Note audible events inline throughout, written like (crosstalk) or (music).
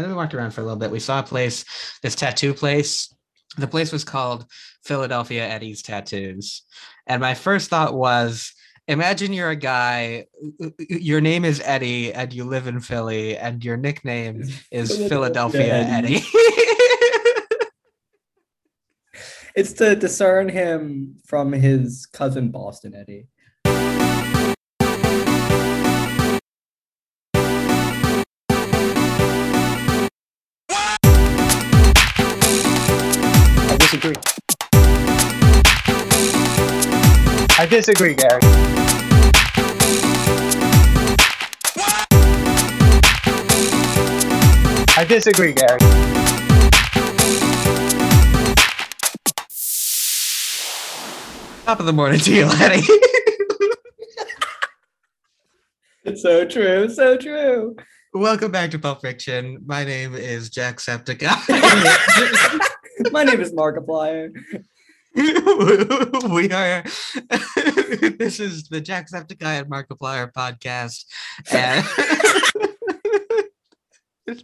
and then we walked around for a little bit. We saw a place, this tattoo place. The place was called Philadelphia Eddie's Tattoos. And my first thought was, imagine you're a guy, your name is Eddie, and you live in Philly, and your nickname is Philadelphia. Eddie. (laughs) it's to discern him from his cousin Boston Eddie. Disagree. I disagree, Gary. I disagree, Gary. Top of the morning to you, Letty. so true, so true. Welcome back to Pulp Fiction. My name is Jacksepticeye. (laughs) My name is Markiplier. (laughs) we are. (laughs) this is the Jacksepticeye and Markiplier podcast. And (laughs)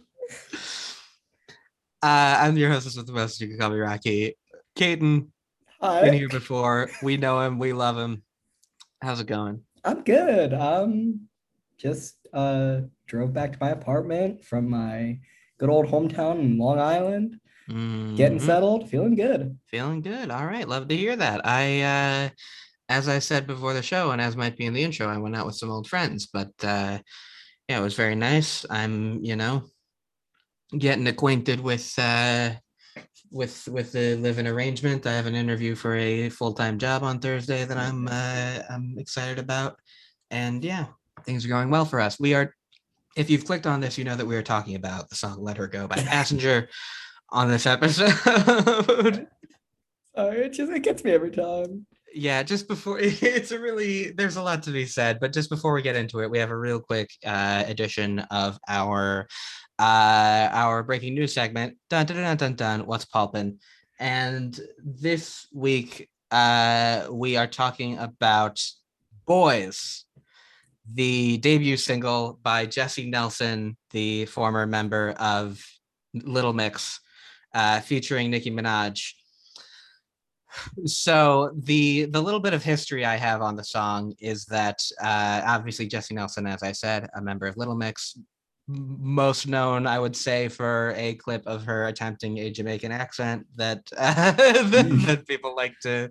uh, I'm your hostess with the most. You can call me Rocky. Caden, Hi. been here before. We know him. We love him. How's it going? I'm good. Um, just uh drove back to my apartment from my good old hometown in Long Island. Mm-hmm. Getting settled, feeling good. Feeling good. All right. Love to hear that. I uh as I said before the show, and as might be in the intro, I went out with some old friends, but uh yeah, it was very nice. I'm, you know, getting acquainted with uh with with the living arrangement. I have an interview for a full-time job on Thursday that I'm uh I'm excited about. And yeah, things are going well for us. We are if you've clicked on this, you know that we are talking about the song Let Her Go by (laughs) Passenger on this episode. (laughs) Sorry, it just it gets me every time. Yeah, just before (laughs) it's a really there's a lot to be said, but just before we get into it, we have a real quick uh edition of our uh our breaking news segment. Dun dun dun dun dun. What's pulpin? And this week uh we are talking about boys the debut single by Jesy Nelson, the former member of Little Mix, uh, featuring Nicki Minaj. So the the little bit of history I have on the song is that uh, obviously Jesy Nelson, as I said, a member of Little Mix, most known, I would say, for a clip of her attempting a Jamaican accent that uh, (laughs) that, that, people like to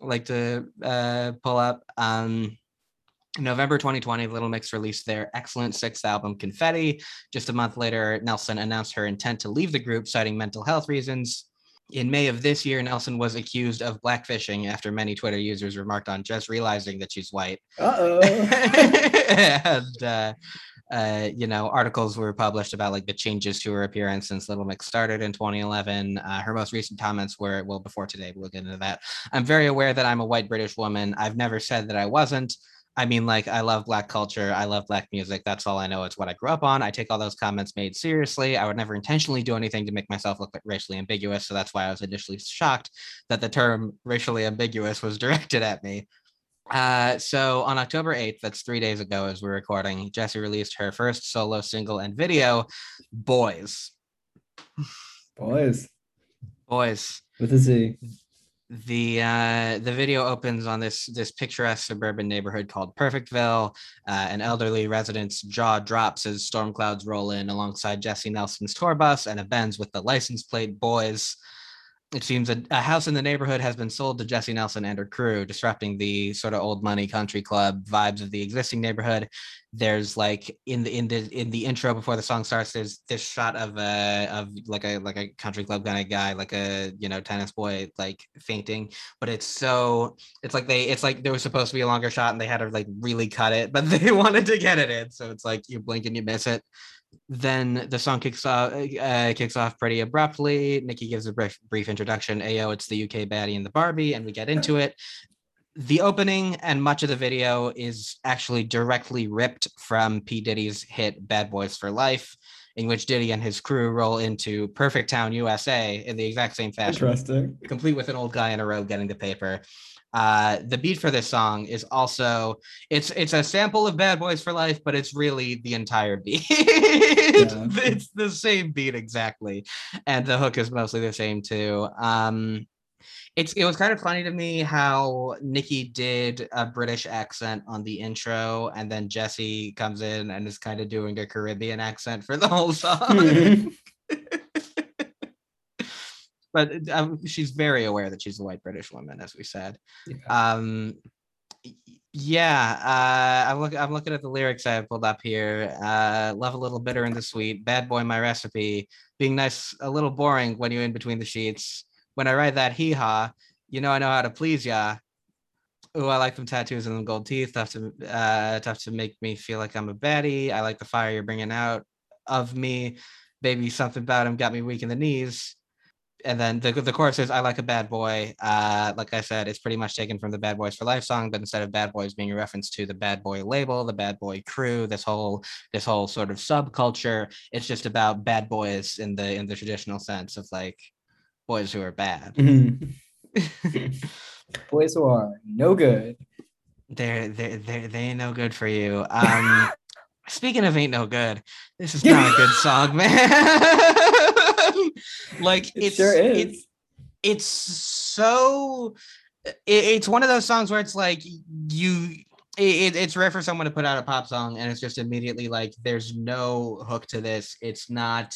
like to uh, pull up. Um, November 2020, Little Mix released their excellent sixth album, Confetti. Just a month later, Nelson announced her intent to leave the group, citing mental health reasons. In May of this year, Nelson was accused of blackfishing after many Twitter users remarked on just realizing that she's white. Uh-oh. (laughs) and, uh, uh, you know, articles were published about like the changes to her appearance since Little Mix started in 2011. Uh, her most recent comments were, well, before today, we'll get into that. I'm very aware that I'm a white British woman. I've never said that I wasn't. I mean, like, I love Black culture. I love Black music. That's all I know. It's what I grew up on. I take all those comments made seriously. I would never intentionally do anything to make myself look like racially ambiguous. So that's why I was initially shocked that the term racially ambiguous was (laughs) directed at me. Uh, so on October 8th, that's three days ago as we're recording, Jesy released her first solo single and video, Boys. Boys. Boys. With a Z the uh, the video opens on this this picturesque suburban neighborhood called Perfectville. Uh, an elderly resident's jaw drops as storm clouds roll in alongside Jesy Nelson's tour bus and a Benz with the license plate "Boys." It seems a, a, house in the neighborhood has been sold to Jesy Nelson and her crew, disrupting the sort of old money country club vibes of the existing neighborhood. There's like in the in the in the intro before the song starts, there's this shot of a of like a like a country club kind of guy, like a you know tennis boy, like fainting. But it's so it's like they it's like there was supposed to be a longer shot and they had to like really cut it, but (laughs) they wanted to get it in, so it's like you blink and you miss it then the song kicks off uh, kicks off pretty abruptly. Nicki gives a brief, brief introduction. Ayo, it's the UK baddie and the Barbie, and we get into it. The opening and much of the video is actually directly ripped from P Diddy's hit "Bad Boys for Life," in which Diddy and his crew roll into Perfect Town, USA, in the exact same fashion, Interesting. complete with an old guy in a robe getting the paper. Uh, the beat for this song is also it's it's a sample of Bad Boys for Life, but it's really the entire beat. (laughs) yeah. It's the same beat exactly, and the hook is mostly the same too. Um, it's it was kind of funny to me how Nicki did a British accent on the intro, and then Jesy comes in and is kind of doing a Caribbean accent for the whole song. (laughs) (laughs) but um, she's very aware that she's a white British woman, as we said. Yeah. Um, yeah, uh, I'm looking. I'm looking at the lyrics I have pulled up here. Uh, love a little bitter and the sweet. Bad boy, my recipe. Being nice, a little boring when you're in between the sheets. When I write that hee haw, you know I know how to please ya. Oh, I like them tattoos and them gold teeth. Tough to uh, tough to make me feel like I'm a baddie. I like the fire you're bringing out of me. Baby, something about him got me weak in the knees and then the the chorus is "I like a bad boy." Uh, like I said, it's pretty much taken from the Bad Boys for Life song, but instead of Bad Boys being a reference to the Bad Boy label, the Bad Boy crew, this whole this whole sort of subculture, it's just about bad boys in the in the traditional sense of like boys who are bad. Mm-hmm. (laughs) boys who are no good. They're they they they ain't no good for you. Um, (laughs) speaking of ain't no good, this is not a good song, man. (laughs) like it it's sure is. It's, it's so it, it's one of those songs where it's like you it, it's rare for someone to put out a pop song and it's just immediately like there's no hook to this it's not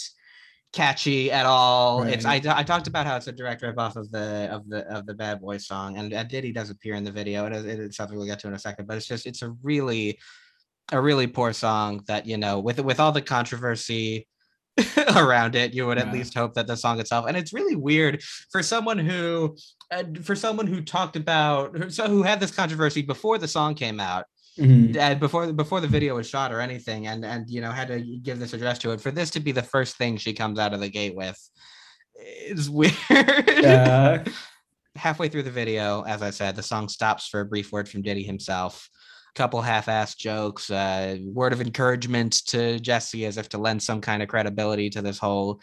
catchy at all right. it's I, I talked about how it's a direct rip off of the of the of the bad boy song and, diddy does appear in the video and it's something we'll get to in a second but it's just it's a really a really poor song that you know with with all the controversy (laughs) around it you would at least hope that the song itself and it's really weird for someone who uh, for someone who talked about so who had this controversy before the song came out mm-hmm. and before before the video was shot or anything and and you know had to give this address to it for this to be the first thing she comes out of the gate with is (laughs) weird yeah. halfway through the video as i said the song stops for a brief word from diddy himself couple half-assed jokes, uh, word of encouragement to Jesy as if to lend some kind of credibility to this whole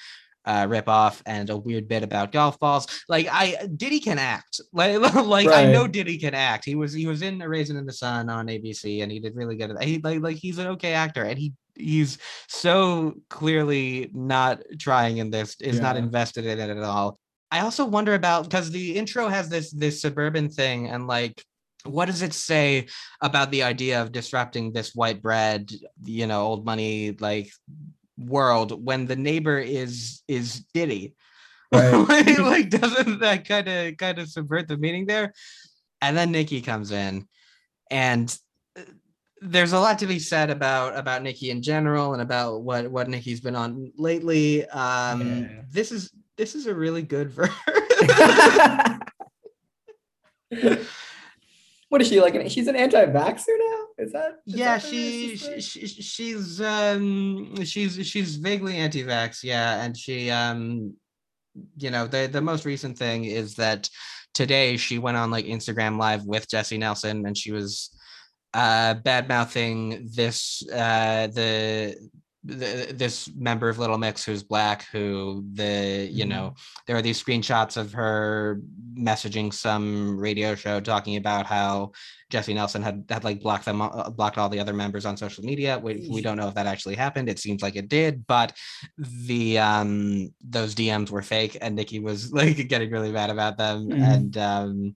uh, rip off and a weird bit about golf balls. Like I Diddy can act. (laughs) Like like right. I know Diddy can act. He was he was in A Raisin in the Sun on ABC and he did really good. He like like he's an okay actor and he he's so clearly not trying in this is yeah. not invested in it at all. I also wonder about because the intro has this this suburban thing and like what does it say about the idea of disrupting this white bread you know old money like world when the neighbor is is diddy right. (laughs) like doesn't that kind of kind of subvert the meaning there and then Nicki comes in and uh, there's a lot to be said about about Nicki in general and about what what Nicki's been on lately um yeah. this is this is a really good (laughs) verse (laughs) what is she like? she's an anti-vaxxer now. Is that? Is yeah, that she, she, she's um she's she's vaguely anti-vax. Yeah, and she um you know the the most recent thing is that today she went on like Instagram live with Jesy Nelson and she was uh bad mouthing this uh the the, this member of Little Mix who's black, who the you mm-hmm. know there are these screenshots of her messaging some radio show talking about how Jesy Nelson had had like blocked them uh, blocked all the other members on social media. We we don't know if that actually happened. It seems like it did, but the um those DMs were fake, and Nicki was (laughs) like getting really mad about them, mm-hmm. and um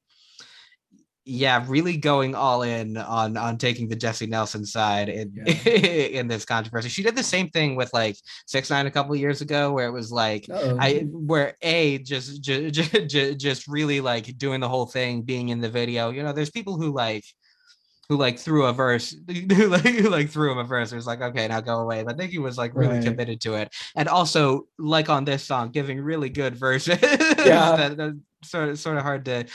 yeah, really going all in on on taking the Jesy Nelson side in yeah. (laughs) in this controversy. She did the same thing with like six nine a couple years ago, where it was like Uh-oh. I where a just, just (laughs) just just really like doing the whole thing, being in the video. You know, there's people who like who like threw a verse, (laughs) who like, who like threw him a verse. It was like, okay, now go away. But Nicki was like really right. committed to it, and also like on this song, giving really good verses. Yeah, that, that, sort of sort of hard to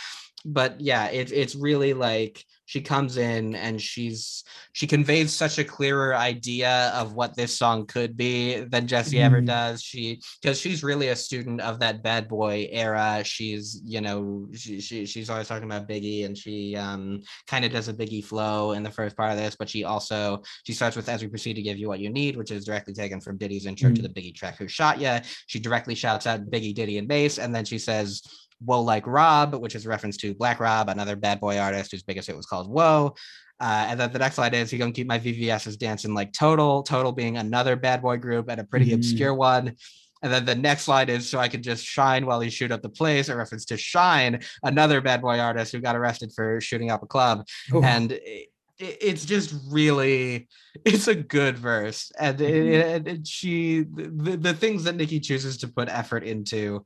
but yeah, it's it's really like she comes in and she's she conveys such a clearer idea of what this song could be than Jesy mm-hmm. ever does. She because she's really a student of that bad boy era. She's you know she, she she's always talking about Biggie and she um kind of does a Biggie flow in the first part of this, but she also she starts with as we proceed to give you what you need, which is directly taken from Diddy's intro mm-hmm. to the Biggie track Who Shot Ya. She directly shouts out Biggie, Diddy, and Mase, and then she says Whoa Like Rob, which is a reference to Black Rob, another bad boy artist whose biggest hit was called Whoa. Uh, and then the next line is he gonna keep my VVS's dancing like Total, Total being another bad boy group and a pretty Mhm. obscure one. And then the next line is so I can just shine while he shoot up the place, a reference to Shyne, another bad boy artist who got arrested for shooting up a club Ooh. and it, it's just really it's a good verse and, it, Mhm. and she the, the things that Nicki chooses to put effort into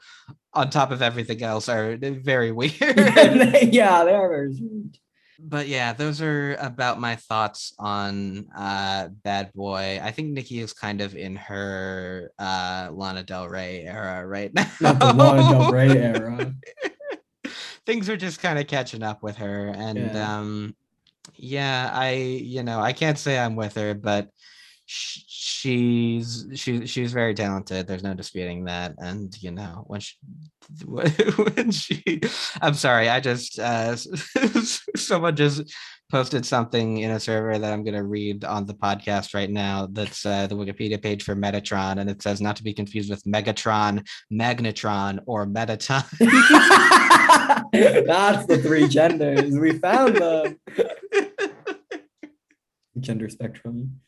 on top of everything else are very (laughs) weird (laughs) yeah, they are very sweet. but yeah those are about my thoughts on uh bad boy i think Nicki is kind of in her uh lana del rey era right now Not the Lana Del Rey era. (laughs) things are just kind of catching up with her and Yeah. um yeah i you know i can't say i'm with her but she's she, she's very talented there's no disputing that and you know when she (laughs) when she i'm sorry i just uh (laughs) someone just posted something in a server that i'm going to read on the podcast right now that's uh, the wikipedia page for metatron and it says not to be confused with megatron magnetron or mettaton (laughs) That's the three genders. We found them. Gender spectrum.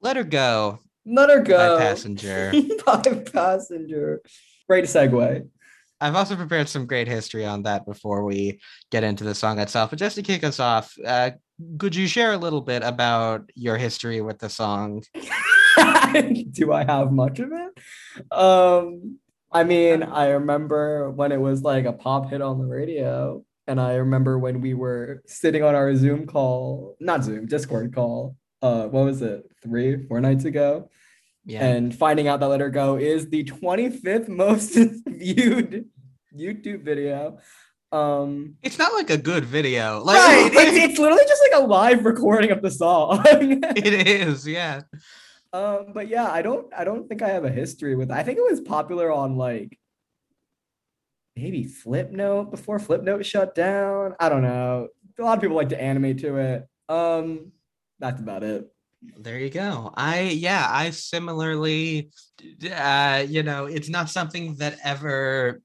Let her go Let her by go. passenger (laughs) By passenger. Great segue. I've also prepared some great history on that before we get into the song itself. But just to kick us off, uh, could you share a little bit about your history with the song? (laughs) Do I have much of it? Um, I mean, I remember when it was like a pop hit on the radio, and I remember when we were sitting on our Zoom call, not Zoom, Discord call. Uh, what was it? Three, four nights ago, Yeah. and finding out that Let Her Go is the 25th most (laughs) viewed YouTube video. Um, it's not like a good video. Like, right, (laughs) it's, it's literally just like a live recording of the song. (laughs) it is, yeah. Um, but yeah, I don't I don't think I have a history with I think it was popular on like maybe Flipnote before Flipnote shut down. I don't know. A lot of people like to animate to it. Um, that's about it. There you go. I yeah, I similarly uh you know, it's not something that ever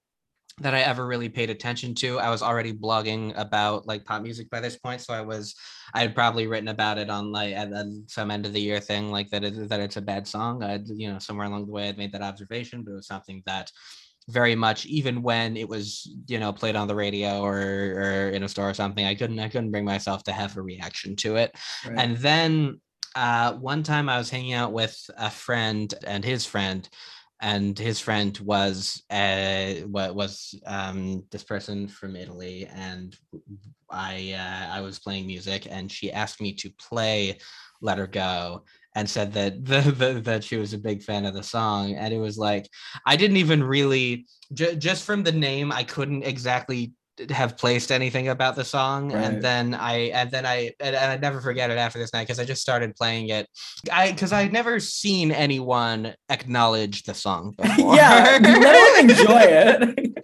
that I ever really paid attention to. I was already blogging about like pop music by this point, so I was I had probably written about it on like at, at some end of the year thing, like that it, that it's a bad song. I you know somewhere along the way I'd made that observation, but it was something that very much even when it was you know played on the radio or or in a store or something, I couldn't I couldn't bring myself to have a reaction to it. Right. And then uh, one time I was hanging out with a friend and his friend, and his friend was uh, what was um, this person from Italy, and I uh, I was playing music, and she asked me to play "Let Her Go." And said that (laughs) the, the, that she was a big fan of the song, and it was like I didn't even really ju- just from the name I couldn't exactly have placed anything about the song Right. and then i and then i and, and i'd never forget it after this night because i just started playing it i because i'd never seen anyone acknowledge the song (laughs) before. yeah, let enjoy it.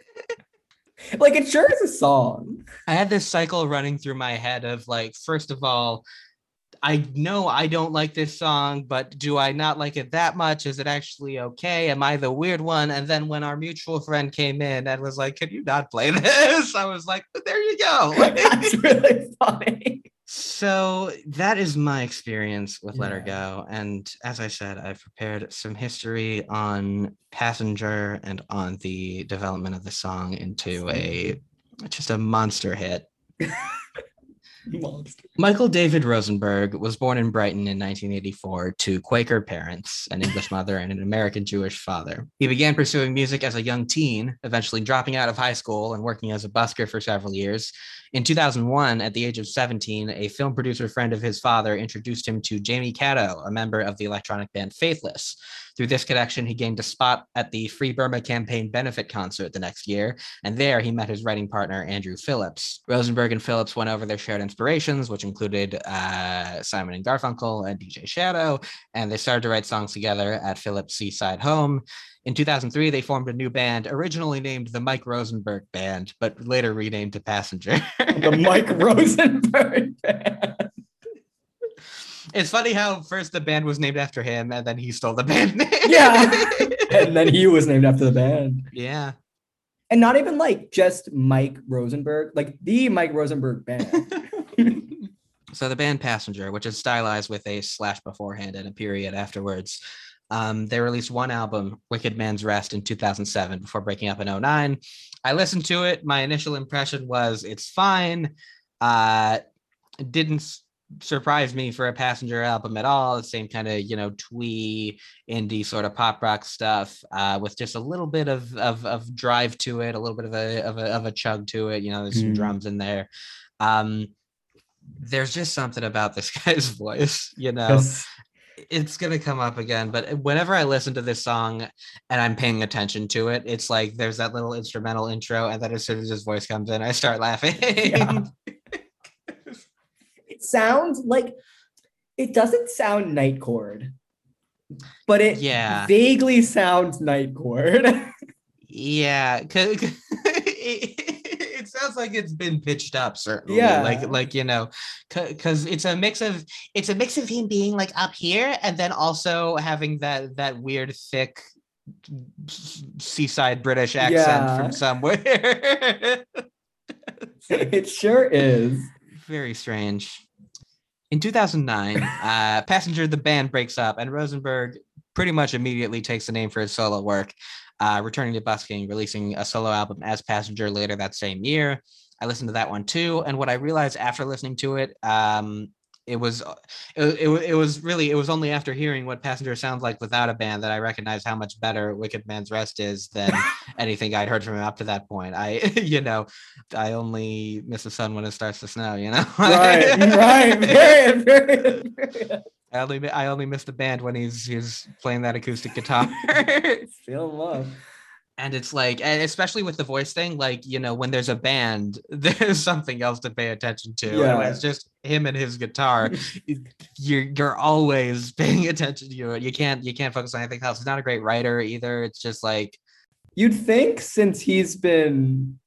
(laughs) like it sure is a song. i had this cycle running through my head of like first of all I know I don't like this song, but do I not like it that much? Is it actually okay? Am I the weird one? And then when our mutual friend came in and was like, Can you not play (laughs) this? I was like, There you go. (laughs) That's really funny. So that is my experience with Let Her Go. And as I said, I've prepared some history on Passenger and on the development of the song into a just a monster hit. (laughs) Monster. (laughs) Michael David Rosenberg was born in Brighton in 1984 to Quaker parents, an English (laughs) mother, and an American Jewish father. He began pursuing music as a young teen, eventually dropping out of high school and working as a busker for several years. In 2001, at the age of 17, a film producer friend of his father introduced him to Jamie Catto, a member of the electronic band Faithless. Through this connection, he gained a spot at the Free Burma campaign benefit concert the next year, and there he met his writing partner, Andrew Phillips. Rosenberg and Phillips went over their shared inspirations, which included uh, Simon and Garfunkel and DJ Shadow, and they started to write songs together at Phillips' Seaside Home. In 2003, they formed a new band, originally named the Mike Rosenberg Band, but later renamed to Passenger. The Mike (laughs) Rosenberg band. It's funny how first the band was named after him, and then he stole the band name. Yeah. (laughs) And then he was named after the band. yeah. and not even like just Mike Rosenberg, like the Mike Rosenberg band. (laughs) (laughs) So the band Passenger, which is stylized with a slash beforehand and a period afterwards, um, they released one album, Wicked Man's Rest, in 2007 before breaking up in 09. I listened to it. My initial impression was it's fine. Uh, didn't surprise me for a Passenger album at all. The same kind of you know twee indie sort of pop rock stuff uh, with just a little bit of, of of drive to it, a little bit of a of a, of a chug to it. You know, there's some Mm. drums in there. Um, there's just something about this (laughs) guy's voice, you know. 'Cause- It's gonna come up again, but whenever I listen to this song and I'm paying attention to it, it's like there's that little instrumental intro, and then as soon as his voice comes in, I start laughing. Yeah. (laughs) it sounds like it doesn't sound Nightcore, but it Yeah. vaguely sounds Nightcore. (laughs) Yeah, it, (laughs) it sounds like it's been pitched up, certainly. Yeah. like like you know, because it's a mix of it's a mix of him being like up here and then also having that that weird thick seaside British accent Yeah. from somewhere. (laughs) it sure is. Very strange. In 2009, uh, Passenger the band breaks up, and Rosenberg pretty much immediately takes the name for his solo work, uh, returning to busking, releasing a solo album as Passenger later that same year. I listened to that one too, and what I realized after listening to it, um, it was uh, it, it, it was really it was only after hearing what Passenger sounds like without a band that I recognized how much better Wicked Man's Rest is than (laughs) anything I'd heard from him up to that point. I (laughs) you know I only miss the sun when it starts to snow. You know, (laughs) Right, right. Very, very, very. I only I only miss the band when he's he's playing that acoustic guitar. In love. And it's like and especially with the voice thing like you know when there's a band (laughs) there's something else to pay attention to and when Yeah. it's just him and his guitar (laughs) you're you're always (laughs) paying attention to it you can't you can't focus on anything else he's not a great writer either it's just like You'd think since he's been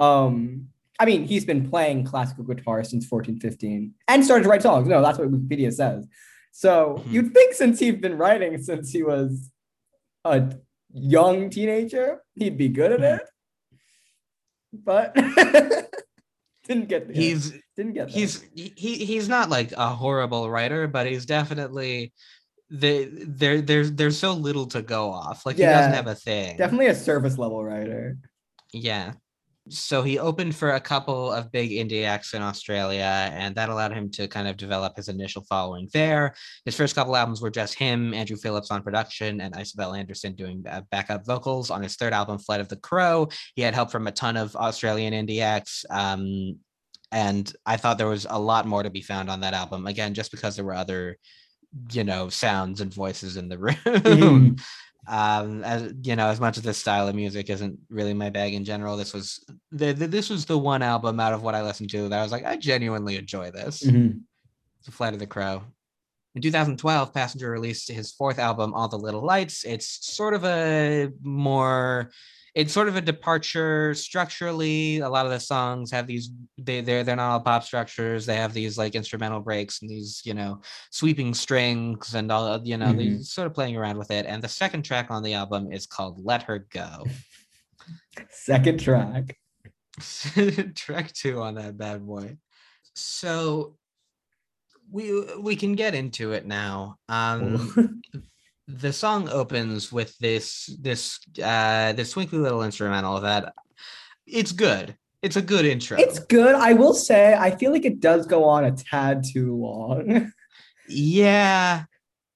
um I mean he's been playing classical guitar since 1415 and started to write songs. No, that's what Wikipedia says. So Mhm. you'd think since he'd been writing since he was a young teenager, he'd be good at Mhm. it. But (laughs) didn't get there. he's didn't get there. he's he he's not like a horrible writer but he's definitely the there there's there's so little to go off like he doesn't have a thing definitely a surface level writer. Yeah. So he opened for a couple of big indie acts in Australia, and that allowed him to kind of develop his initial following there. His first couple albums were just him, Andrew Phillips on production, and Isabel Anderson doing uh, backup vocals. On his third album, Flight of the Crow, he had help from a ton of Australian indie acts. Um, and I thought there was a lot more to be found on that album. Again, just because there were other, you know, sounds and voices in the (laughs) room Mhm. Um as you know as much as this style of music isn't really my bag in general this was the, the this was the one album out of what i listened to that i was like i genuinely enjoy this. Mhm. it's a flight of the crow. In 2012 passenger released his fourth album all the little lights. It's sort of a more it's sort of a departure structurally. A lot of the songs have these they they're they're not all pop structures. They have these like instrumental breaks and these you know sweeping strings and all you know Mhm. they sort of playing around with it. And the second track on the album is called let her go. (laughs) Second track. (laughs) track two on that bad boy. So we we can get into it now. Um (laughs) the song opens with this this uh this twinkly little instrumental that it's good. It's a good intro. It's good. I will say, I feel like it does go on a tad too long, (laughs) yeah.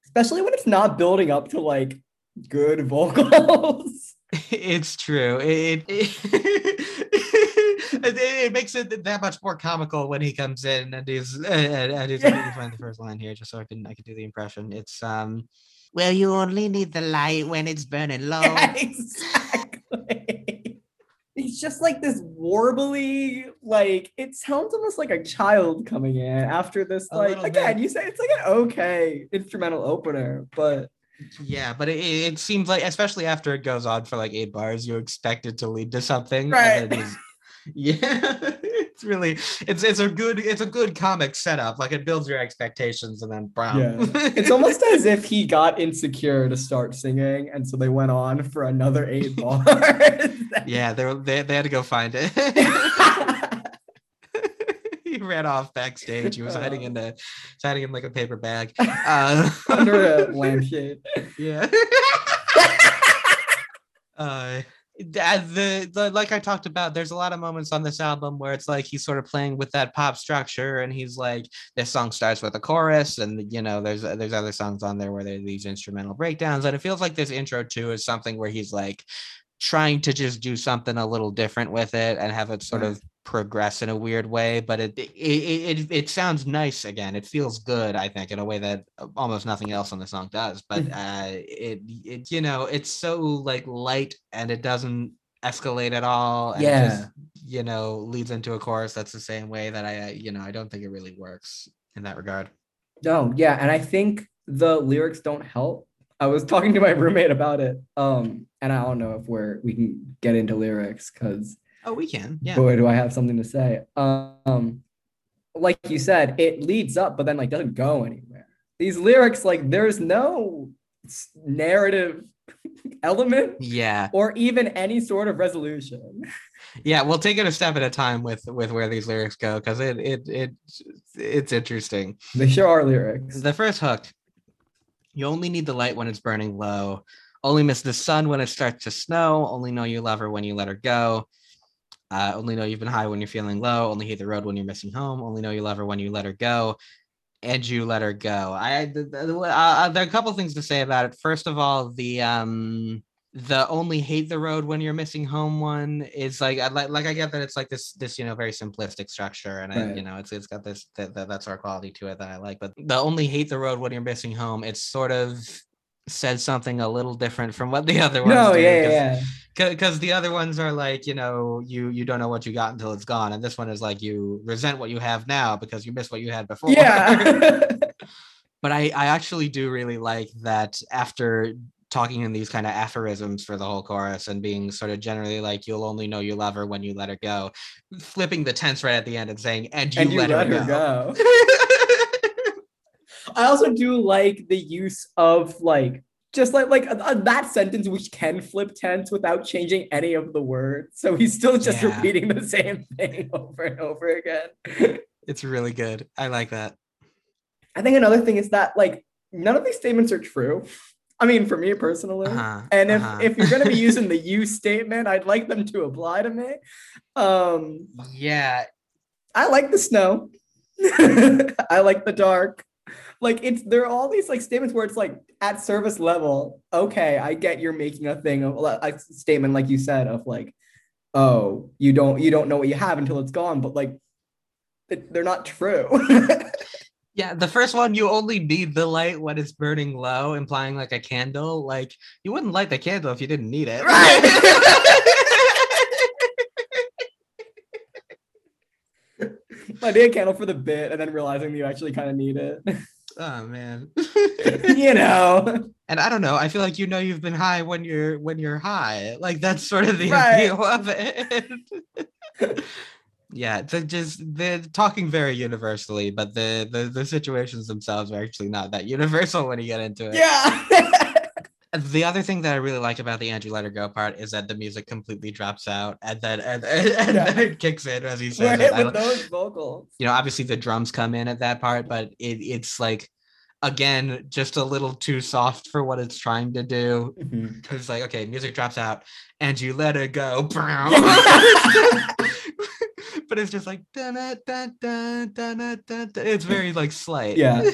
Especially when it's not building up to like good (laughs) vocals. it's true. It it, it, (laughs) makes it that much more comical when he comes in and he's and, and he's me find the first line here just so i can i can do the impression. It's um well you only need the light when it's burning (laughs) low Yeah, exactly. (laughs) He's just like this warbly, like it sounds almost like a child coming in after this. A Like again, bit. you say it's like an okay instrumental opener, but Yeah, but it, it seems like, especially after it goes on for like eight bars, you expect it to lead to something. Right. then it is- (laughs) yeah. It's really it's it's a good it's a good comic setup. Like it builds your expectations and then brown. Yeah. It's almost as if he got insecure to start singing, and so they went on for another eight (laughs) bars. yeah, they, were, they they had to go find it. (laughs) he ran off backstage. He was hiding in the hiding in like a paper bag. Uh, (laughs) Under a lampshade. yeah. uh Uh, the, the like I talked about, there's a lot of moments on this album where it's like he's sort of playing with that pop structure, and he's like, this song starts with a chorus, and you know, there's uh, there's other songs on there where there are these instrumental breakdowns, and it feels like this intro too is something where he's like trying to just do something a little different with it and have it sort Right. of progress in a weird way but it it, it it sounds nice again it feels good i think in a way that almost nothing else on the song does but uh it it you know it's so like light and it doesn't escalate at all and Yeah. just, you know leads into a chorus that's the same way that i uh, you know i don't think it really works in that regard No, yeah, and I think the lyrics don't help. I was (laughs) talking to my roommate about it, um, and I don't know if we're we can get into lyrics because oh we can yeah boy, do I have something to say. Um, like you said, it leads up, but then like doesn't go anywhere. These lyrics, like, there's no narrative (laughs) element yeah or even any sort of resolution. (laughs) yeah we'll take it a step at a time with with where these lyrics go because it it it it's interesting They sure are lyrics. the first hook you only need the light when it's burning low only miss the sun when it starts to snow only know you love her when you let her go uh, only know you've been high when you're feeling low only hate the road when you're missing home only know you love her when you let her go and you let her go. I the- uh, there are a couple things to say about it. First of all the um the only hate the road when you're missing home one is like I like like I get that it's like this this you know very simplistic structure and I, you know it's it's got this that, that that sort of quality to it that I like but the only hate the road when you're missing home it's sort of says something a little different from what the (laughs) other ones No, do, yeah, 'cause- yeah, yeah. because the other ones are like you know you you don't know what you got until it's gone and this one is like you resent what you have now because you miss what you had before Yeah. (laughs) (laughs) but I, I actually do really like that after talking in these kind of aphorisms for the whole chorus and being sort of generally like you'll only know you love her when you let her go flipping the tense right at the end and saying and you, and you let, let her, her go, go. I also do like the use of like just like like uh, that sentence which can flip tense without changing any of the words. So he's still just Yeah. repeating the same (laughs) thing over and over again. it's really good i like that I think another thing is that like none of these statements are true. I mean, for me personally. uh-huh, And if, uh-huh. if you're gonna be (laughs) using the you statement, I'd like them to apply to me. Um, yeah I like the snow. (laughs) I like the dark. Like it's there are all these like statements where it's like at service level. Okay, I get you're making a thing of a statement like you said of like, oh, you don't you don't know what you have until it's gone, but like they're not true. (laughs) yeah the first one you only need the light when it's burning low implying like a candle like you wouldn't light the candle if you didn't need it right (laughs) I need a candle for the bit, and then realizing that you actually kind of need it. Oh man. (laughs) You know, and i don't know i feel like you know you've been high when you're when you're high. Like that's sort of the Right. appeal of it. (laughs) Yeah they're just they're talking very universally but the, the the situations themselves are actually not that universal when you get into it. Yeah. (laughs) the other thing that i really like about the andrew let her go part is that the music completely drops out and then and, and, (laughs) and Yeah. then it kicks in as he says Right, it. With those vocals. you know obviously the drums come in at that part but it, it's like again just a little too soft for what it's trying to do mm-hmm. because like okay music drops out and you let it go (laughs) (laughs) but it's just like dun, dun, dun, dun, dun, dun, dun. it's very like slight Yeah.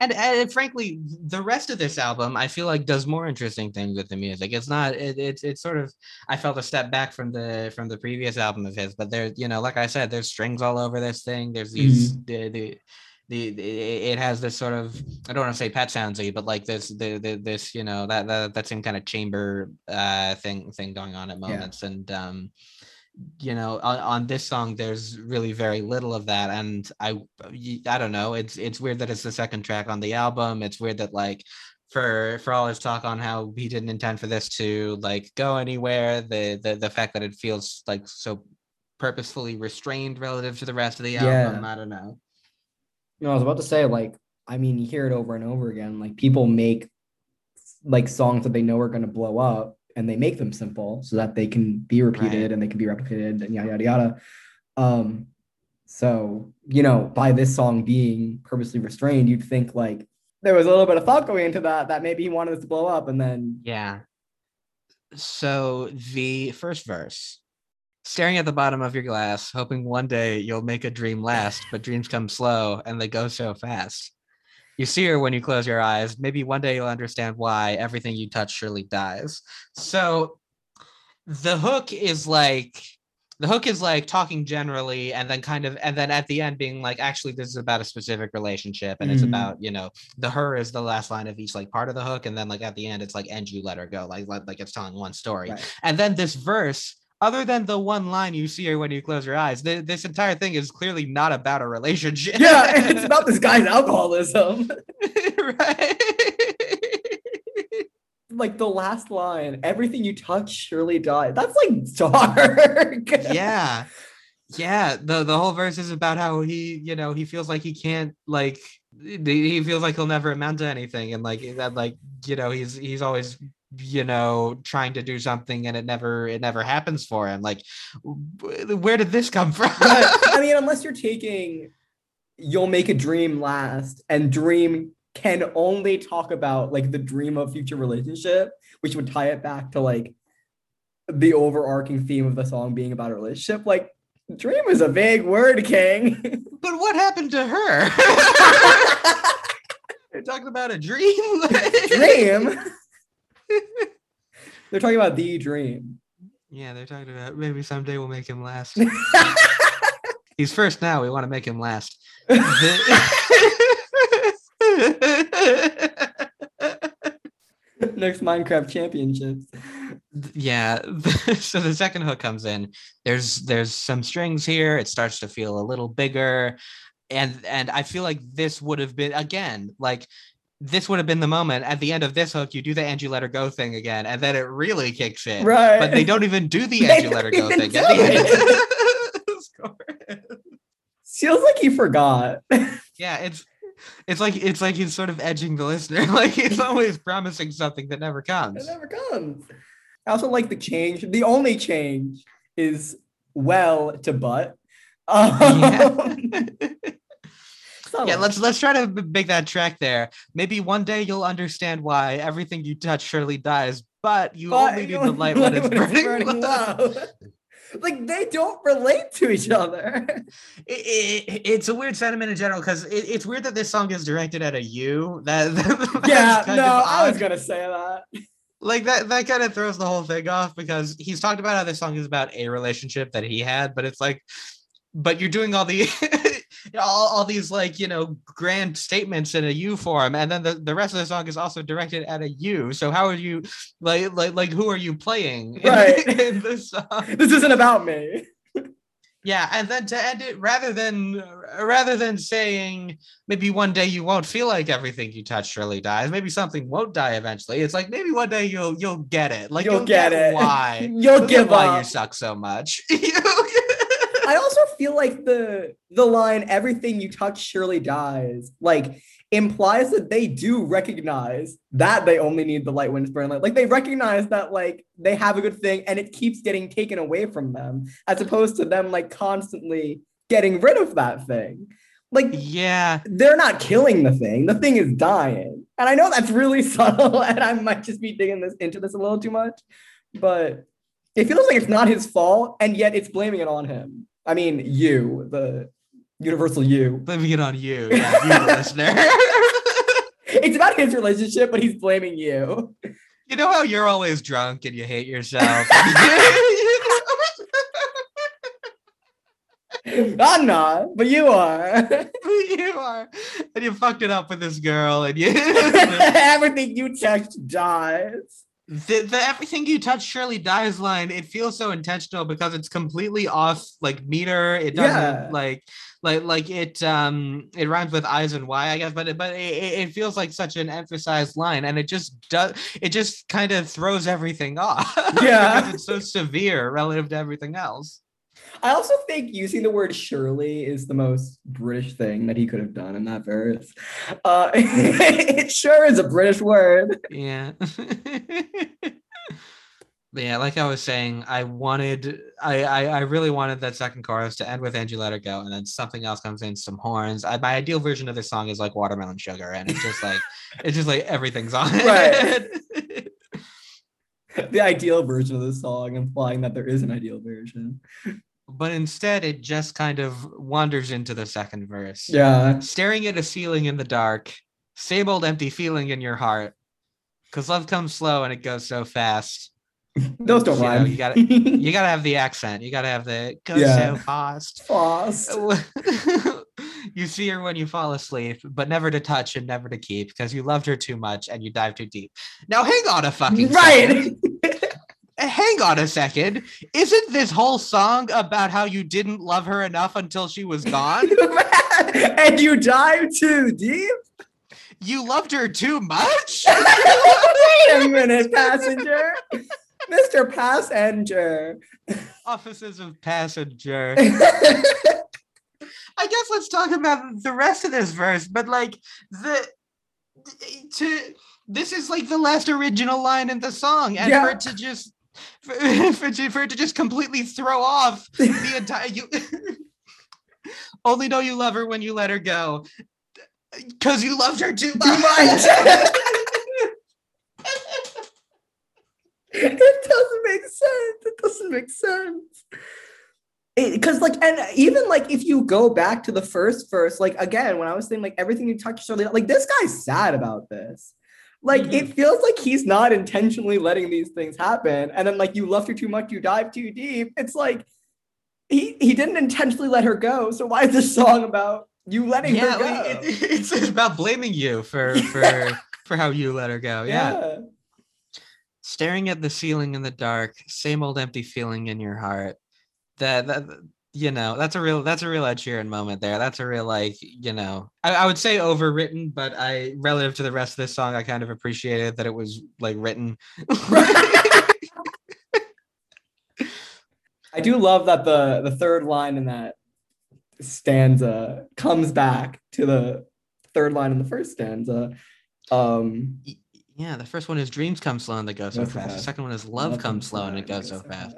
And, and frankly the rest of this album i feel like does more interesting things with the music. It's not it, it's it's sort of i felt a step back from the from the previous album of his but there you know like i said there's strings all over this thing. There's these the, the the, the it has this sort of I don't want to say pet soundsy, but like this the, the this you know that that that same kind of chamber uh thing thing going on at moments. And um you know on, on this song there's really very little of that and i i don't know it's it's weird that it's the second track on the album it's weird that like for for all his talk on how he didn't intend for this to like go anywhere the the the fact that it feels like so purposefully restrained relative to the rest of the Yeah. album. I don't know. No, I was about to say, like, I mean, you hear it over and over again. Like, people make like songs that they know are going to blow up and they make them simple so that they can be repeated Right. and they can be replicated and yada, yada, yada. Um, so, you know, by this song being purposely restrained, you'd think like there was a little bit of thought going into that, that maybe he wanted this to blow up and then, Yeah. So the first verse staring at the bottom of your glass, hoping one day you'll make a dream last, but dreams come slow and they go so fast. You see her when you close your eyes. Maybe one day you'll understand why everything you touch surely dies. So the hook is like the hook is like talking generally and then kind of and then at the end being like actually this is about a specific relationship and it's Mhm. about you know the her is the last line of each like part of the hook and then like at the end it's like and you let her go like like, like it's telling one story Right. and then this verse other than the one line you see her when you close your eyes th- this entire thing is clearly not about a relationship (laughs) yeah, it's about this guy's alcoholism. (laughs) right like the last line, everything you touch surely dies. That's like dark. (laughs) yeah yeah the the whole verse is about how he you know he feels like he can't like he feels like he'll never amount to anything and like that like you know he's he's always you know trying to do something and it never it never happens for him like where did this come (laughs) from I mean, unless you're taking you'll make a dream last and dream can only talk about like the dream of future relationship, which would tie it back to like the overarching theme of the song being about a relationship. Like dream is a vague word, King. (laughs) but what happened to her (laughs) You're talking about a dream dream. (laughs) They're talking about the dream. yeah they're talking about maybe someday we'll make him last (laughs) he's first now we want to make him last (laughs) Next Minecraft championships. yeah so the second hook comes in there's there's some strings here it starts to feel a little bigger and and i feel like this would have been again like this would have been the moment at the end of this hook you do the and you let her go thing again and then it really kicks in Right. but they don't even do the (laughs) you let her go thing at the end (laughs) Feels like he forgot. yeah it's it's like it's like he's sort of edging the listener (laughs) like he's always promising something that never comes It never comes. I also like the change. The only change is well to but. Um, yeah. Subtle. yeah let's let's try to make that track there maybe one day you'll understand why everything you touch surely dies but you But only need the light (laughs) when it's burning, low. low. (laughs) like they don't relate to each other. It- it- it's a weird sentiment in general because it, it's weird that this song is directed at a you that (laughs) that's yeah, no, I was gonna say that. like that that kind of throws the whole thing off because he's talked about how this song is about a relationship that he had but it's like but you're doing all the all, all these like you know grand statements in a U form and then the, the rest of the song is also directed at a U. so how are you like like like who are you playing in- (laughs) Right. in this song This isn't about me. yeah and then to end it rather than rather than saying maybe one day you won't feel like everything you touch really dies maybe something won't die eventually it's like maybe one day you'll you'll get it like You'll you'll, get it. why (laughs) You'll get give why up. you suck so much (laughs) I also feel like the the line "everything you touch surely dies" like implies that they do recognize that they only need the light when it's burning. Like they recognize that like they have a good thing and it keeps getting taken away from them, as opposed to them like constantly getting rid of that thing. Like yeah they're not killing the thing; the thing is dying. And I know that's really (laughs) subtle, and I might just be digging this into this a little too much, but it feels like it's not his fault, and yet it's blaming it on him. I mean, you, the universal you. blaming it on you yeah, you listener (laughs) It's about his relationship, but he's blaming you. you know how you're always drunk and you hate yourself (laughs) I'm not, but you are. you are and you fucked it up with this girl and you (laughs) Everything you touch dies. The, the everything you touch surely dies line it feels so intentional because it's completely off like meter it doesn't Yeah. like like like it um it rhymes with eyes and y i guess but it, but it, it it feels like such an emphasized line and it just does it just kind of throws everything (laughs) off Yeah. it's so severe relative to everything else I also think using the word Shirley is the most British thing that he could have done in that verse. Uh, (laughs) it sure is a British word. Yeah. (laughs) But yeah, like I was saying, I wanted, I, I, I really wanted that second chorus to end with "And You Let Her Go," and then something else comes in, some horns. I, my ideal version of this song is like watermelon sugar, and it's just like, (laughs) it's just like everything's on it. The ideal version of the song, implying that there is an ideal version. But instead, it just kind of wanders into the second verse. Yeah. Staring at a ceiling in the dark, same old empty feeling in your heart. Cause love comes slow and it goes so fast. (laughs) Those don't You know, you gotta- (laughs) You gotta have the accent. You gotta have the go Yeah. so fast. Fast. (laughs) you see her when you fall asleep, but never to touch and never to keep because you loved her too much and you dive too deep. Now, hang on a fucking Right. Hang on a second. Isn't this whole song about how you didn't love her enough until she was (laughs) gone? and you dive too deep? You loved her too much? (laughs) Wait a minute, passenger. Mr. Passenger. Offices of passenger. (laughs) I guess let's talk about the rest of this verse, but like the to this is like the last original line in the song, and for it to just for, (laughs) for, to- for it to just completely throw off (laughs) the entire you (laughs) only know you love her when you let her go uh, because you loved her too much. it doesn't make sense. It doesn't make sense. Because like, and even like, if you go back to the first verse, like again, when I was saying like everything you touch, Shirley, like this guy's sad about this. Like it mm-hmm. feels like he's not intentionally letting these things happen, and then like you loved her too much, you dive too deep. It's like he he didn't intentionally let her go. So why is this song about you letting yeah, her go? it, it's about blaming you for (laughs) for for how you let her go. yeah. staring at the ceiling in the dark same old empty feeling in your heart that, that you know that's a real that's a real Ed Sheeran moment there. That's a real like you know I, I would say overwritten but I relative to the rest of this song I kind of appreciated that it was like written. (laughs) I do love that the the third line in that stanza comes back to the third line in the first stanza. Um, yeah the first one is dreams come slow and they go so Goes so fast. The second one is love, comes slow and it goes so fast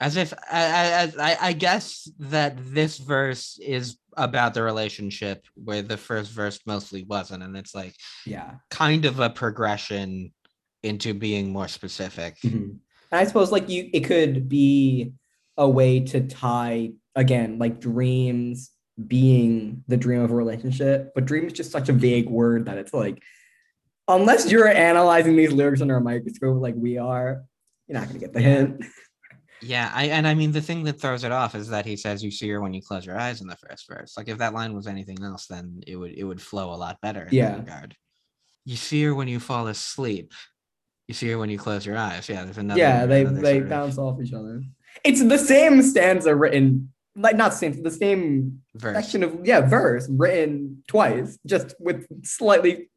as if I, I, I- guess that this verse is about the relationship where the first verse mostly wasn't and it's like Yeah. kind of a progression into being more specific. Mm-hmm. And I suppose like you, it could be a way to tie again, like dreams being the dream of a relationship, but dream is just such a vague word that it's like, unless you're analyzing these lyrics under a microscope like we are, you're not gonna get the hint. Yeah, I and I mean the thing that throws it off is that he says you see her when you close your eyes in the first verse. Like if that line was anything else, then it would it would flow a lot better in Yeah. that regard. You see her when you fall asleep. You see her when you close your eyes. Yeah, there's another. yeah, they another they sort of bounce off each other. It's the same stanza written, like not same, the same verse. section of yeah verse written twice, just with slightly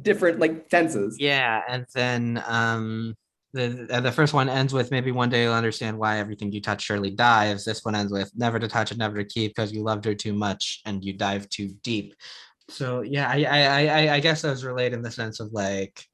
different like tenses. Yeah, and then um the uh, the first one ends with maybe one day you'll understand why everything you touch surely dies. This one ends with never to touch and never to keep because you loved her too much and you dive too deep. So yeah, I I I, I- guess those relate in the sense of like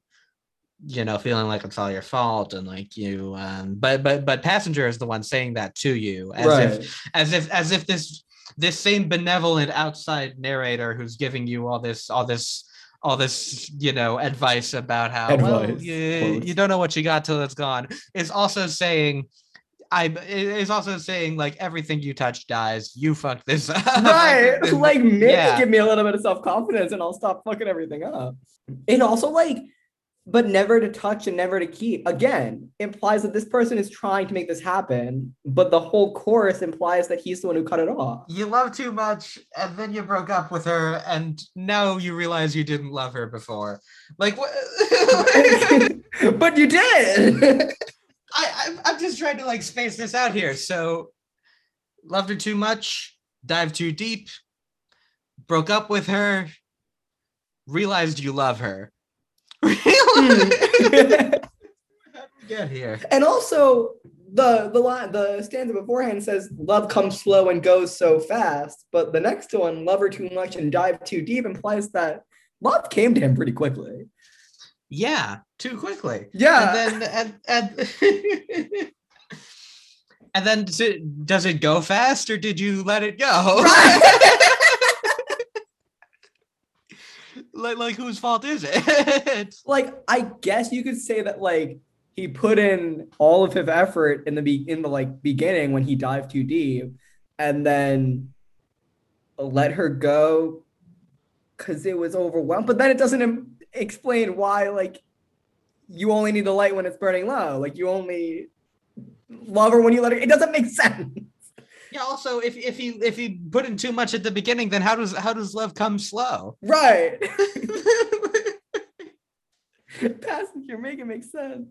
you know feeling like it's all your fault and like you um but but but passenger is the one saying that to you as if as if as if this this same benevolent outside narrator who's giving you all this all this all this you know advice about how well you, you don't know what you got till it's gone is also saying I is also saying like everything you touch dies. You fucked this (laughs) up. right like maybe Yeah. give me a little bit of self-confidence and i'll stop fucking everything up it also like but never to touch and never to keep again implies that this person is trying to make this happen but the whole chorus implies that he's the one who cut it off you love too much, and then you broke up with her, and now you realize you didn't love her before. Like what? (laughs) but you did (laughs) I, I'm, I'm just trying to like space this out here. So, loved her too much, dived too deep, broke up with her, realized you love her. Realized- Get here. and also the the line the stanza beforehand says love comes slow and goes so fast, but the next one, love her too much and dive too deep, implies that love came to him pretty quickly. Yeah, too quickly. Yeah. And then and and, (laughs) and then does it, does it go fast or did you let it go? (laughs) like, like whose fault is it? (laughs) like I guess you could say that like he put in all of his effort in the be in the like beginning when he dived too deep, and then let her go because it was overwhelmed. But then it doesn't im- explain why like you only need the light when it's burning low. Like you only love her when you let her. It doesn't make (laughs) sense. Yeah. Also, if if you if you put in too much at the beginning, then how does how does love come slow? Right. (laughs) Passenger, make it make sense.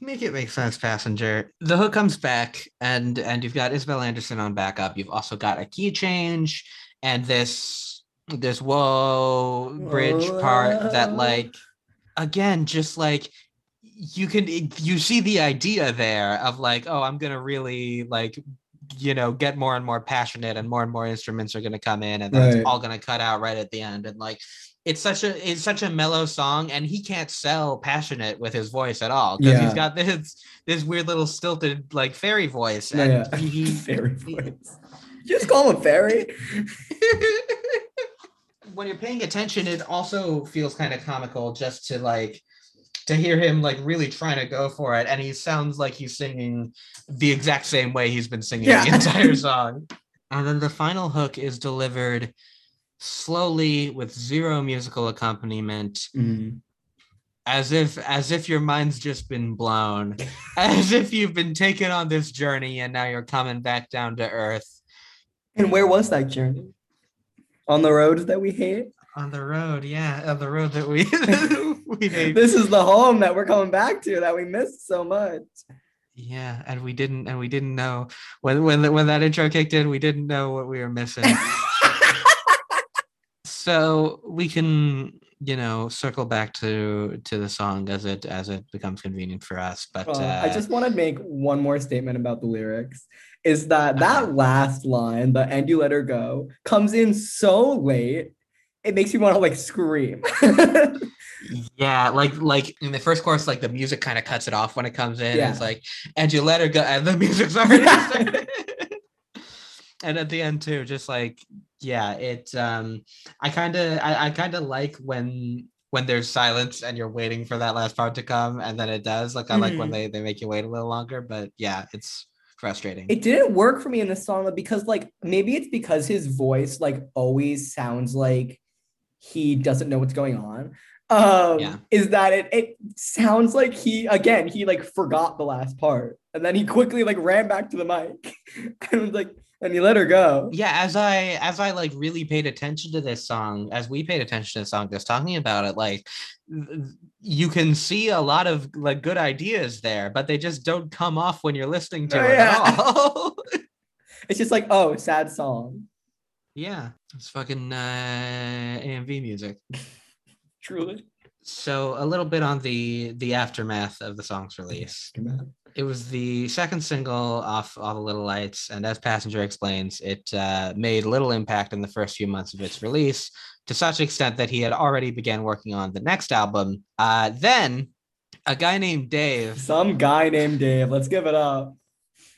Make it make sense, passenger. The hook comes back, and and you've got Isabel Anderson on backup. You've also got a key change and this this whoa bridge part that like again just like you can you see the idea there of like oh i'm gonna really like you know get more and more passionate and more and more instruments are gonna come in and then Right. it's all gonna cut out right at the end and like it's such a it's such a mellow song and he can't sell passionate with his voice at all because Yeah. he's got this this weird little stilted like fairy voice Yeah, and yeah. he (laughs) Fairy voice. You just call him a fairy. (laughs) when you're paying attention, it also feels kind of comical just to like to hear him like really trying to go for it, and he sounds like he's singing the exact same way he's been singing Yeah. the (laughs) entire song. And then the final hook is delivered slowly with zero musical accompaniment, mm-hmm. as if as if your mind's just been blown, (laughs) as if you've been taken on this journey and now you're coming back down to earth. And where was that journey? On the road that we hit? On the road, yeah, on the road that we (laughs) we hate. This is the home that we're coming back to that we missed so much. Yeah, and we didn't, and we didn't know when when when that intro kicked in, we didn't know what we were missing. (laughs) so we can, you know, circle back to to the song as it as it becomes convenient for us. But Uh, uh, I just want to make one more statement about the lyrics. Is that that last line, the "and you let her go," comes in so late, it makes me want to like scream. (laughs) yeah, like like in the first chorus, like the music kind of cuts it off when it comes in. Yeah. It's like, and you let her go, and the (laughs) music's (laughs) already started. and at the end too, just like yeah, it. Um, I kind of I, I kind of like when when there's silence and you're waiting for that last part to come, and then it does. Like I like when Mhm. they they make you wait a little longer, but yeah, it's frustrating. it didn't work for me in the song because like maybe it's because his voice like always sounds like he doesn't know what's going on um Yeah. is that it it sounds like he again he like forgot the last part. And then he quickly like ran back to the mic (laughs) and was like and he let her go. Yeah as i as i like really paid attention to this song as we paid attention to the song just talking about it like you can see a lot of like good ideas there but they just don't come off when you're listening to Oh, it yeah. at all. (laughs) (laughs) It's just like oh sad song. Yeah it's fucking uh amv music truly. So a little bit on the the aftermath of the song's release. It was the second single off all the little lights and as passenger explains it uh, made little impact in the first few months of its release to such extent that he had already began working on the next album. Uh, then a guy named dave. Some guy named dave. Let's give it up.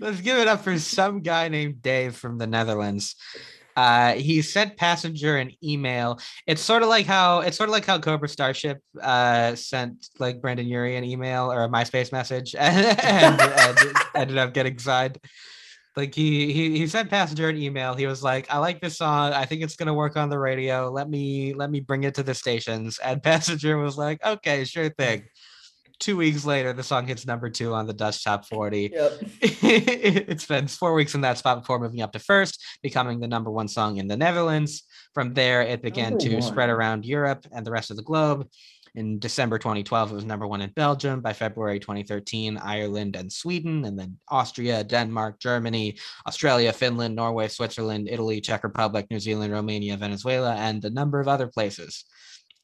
Let's give it up for some guy named dave from the netherlands uh, he sent passenger an email. It's sort of like how it's sort of like how cobra starship uh, sent like Brendon Urie an email or a myspace message (laughs) and, and, and ended up getting signed. Like he, he he sent passenger an email. He was like i like this song. I think it's to work on the radio. Let me let me bring it to the stations. And (laughs) passenger was like okay sure thing two weeks later the song hits number two on the dutch top 40 yep (laughs) it spends four weeks in that spot before moving up to first, becoming the number one song in the Netherlands. From there, it began Number to spread around Europe and the rest of the globe. In December 2012, it was number one in Belgium. By February 2013, Ireland and Sweden, and then Austria, Denmark, Germany, Australia, Finland, Norway, Switzerland, Italy, Czech Republic, New Zealand, Romania, Venezuela, and a number of other places.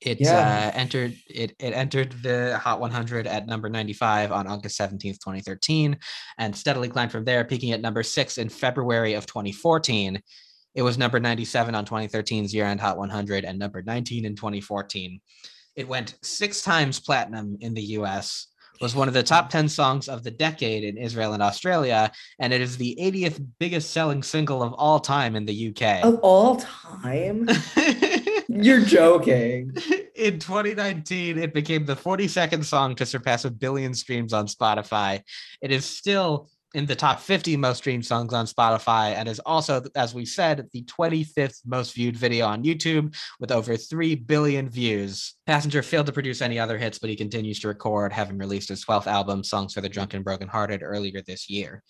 It Yeah. uh, entered it, it entered the Hot 100 at number 95 on August 17th, 2013, and steadily climbed from there, peaking at number six in February of 2014. It was number 97 on 2013's year-end Hot 100 and number 19 in 2014. It went six times platinum in the US, was one of the top 10 songs of the decade in Israel and Australia, and it is the 80th biggest selling single of all time in the UK. Of all time? (laughs) (laughs) You're joking. (laughs) in 2019, it became the 42nd song to surpass a billion streams on Spotify. It is still in the top 50 most streamed songs on Spotify and is also, as we said, the 25th most viewed video on YouTube with over 3 billion views. Passenger failed to produce any other hits, but he continues to record, having released his 12th album, Songs for the Drunk and Brokenhearted, earlier this year.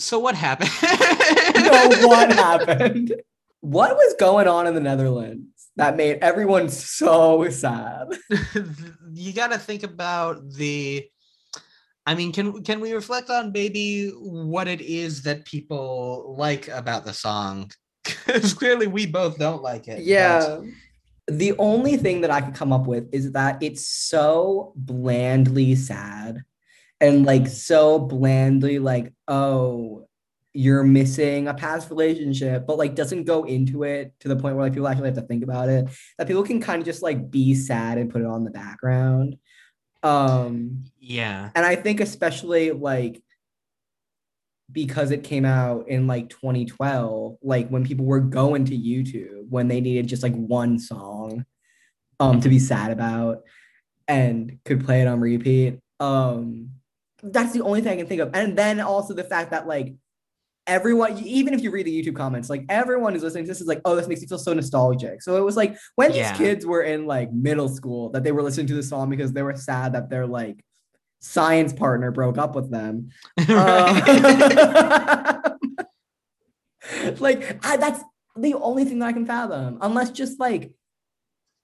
So, what happened? no, what (laughs) happened? What was going on in the Netherlands that made everyone so sad? (laughs) you got to think about the I mean, can can we reflect on maybe what it is that people like about the song? (laughs) Because clearly we both don't like it. but- Yeah. The only thing that I could come up with is that it's so blandly sad and like so blandly like, oh, you're missing a past relationship, but like doesn't go into it to the point where like people actually have to think about it. That people can kind of just like be sad and put it on the background. Um yeah. and I think especially like because it came out in like 2012, like when people were going to YouTube when they needed just like one song um to be sad about and could play it on repeat. Um that's the only thing I can think of. And then also the fact that like everyone even if you read the YouTube comments, like everyone who's listening to this is like, oh, this makes me feel so nostalgic. So it was like when Yeah. these kids were in like middle school that they were listening to the song because they were sad that their like science partner broke up with them. (laughs) Um, (laughs) like I, that's the only thing that I can fathom, unless just like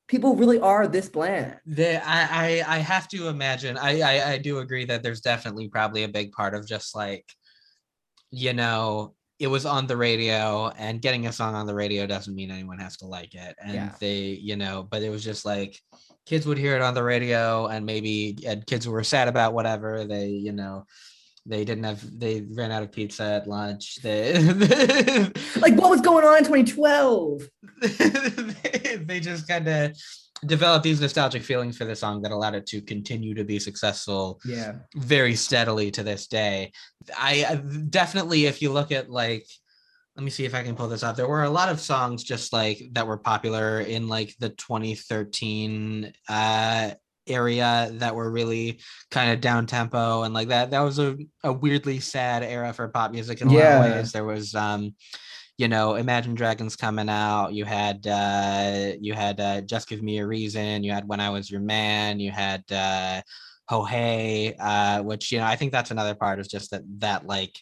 people really are this bland. The, I, I I have to imagine. I, I I do agree that there's definitely probably a big part of just like, you know, it was on the radio, and getting a song on the radio doesn't mean anyone has to like it. And Yeah. they, you know, but it was just like kids would hear it on the radio, and maybe and kids were sad about whatever they, you know. They didn't have. They ran out of pizza at lunch. They, (laughs) Like what was going on in 2012? (laughs) they, they just kind of developed these nostalgic feelings for the song that allowed it to continue to be successful Yeah. very steadily to this day. I I- definitely, if you look at like, let me see if I can pull this up. There were a lot of songs just like that were popular in like the 2013 uh area that were really kind of down tempo and like that that was a, a weirdly sad era for pop music in a lot of ways there was um you know imagine dragons coming out you had uh you had uh just give me a reason you had when i was your man you had uh ho hey uh which you know i think that's another part is just that that like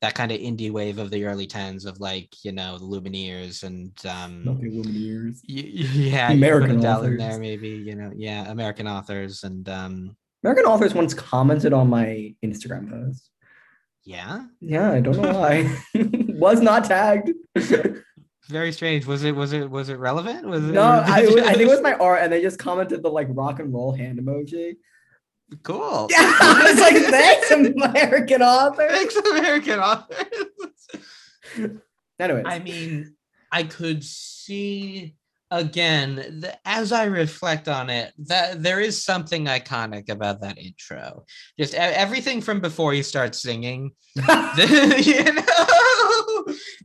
that kind of indie wave of the early 10s of like you know the lumineers and um y- y- yeah American authors. there maybe you know yeah american authors and um American authors once commented on my Instagram post. Yeah Yeah, I don't know why. (laughs) was not tagged. (laughs) very strange was it was it was it relevant was it no, (laughs) I, it was- I think it was my art, and they just commented the like rock and roll hand emoji. cool Yeah, I was like, thanks, American author. thanks american authors Anyways, I mean, I could see again th- as I reflect on it that there is something iconic about that intro. Just everything from before you start singing, the- (laughs) (laughs) you know,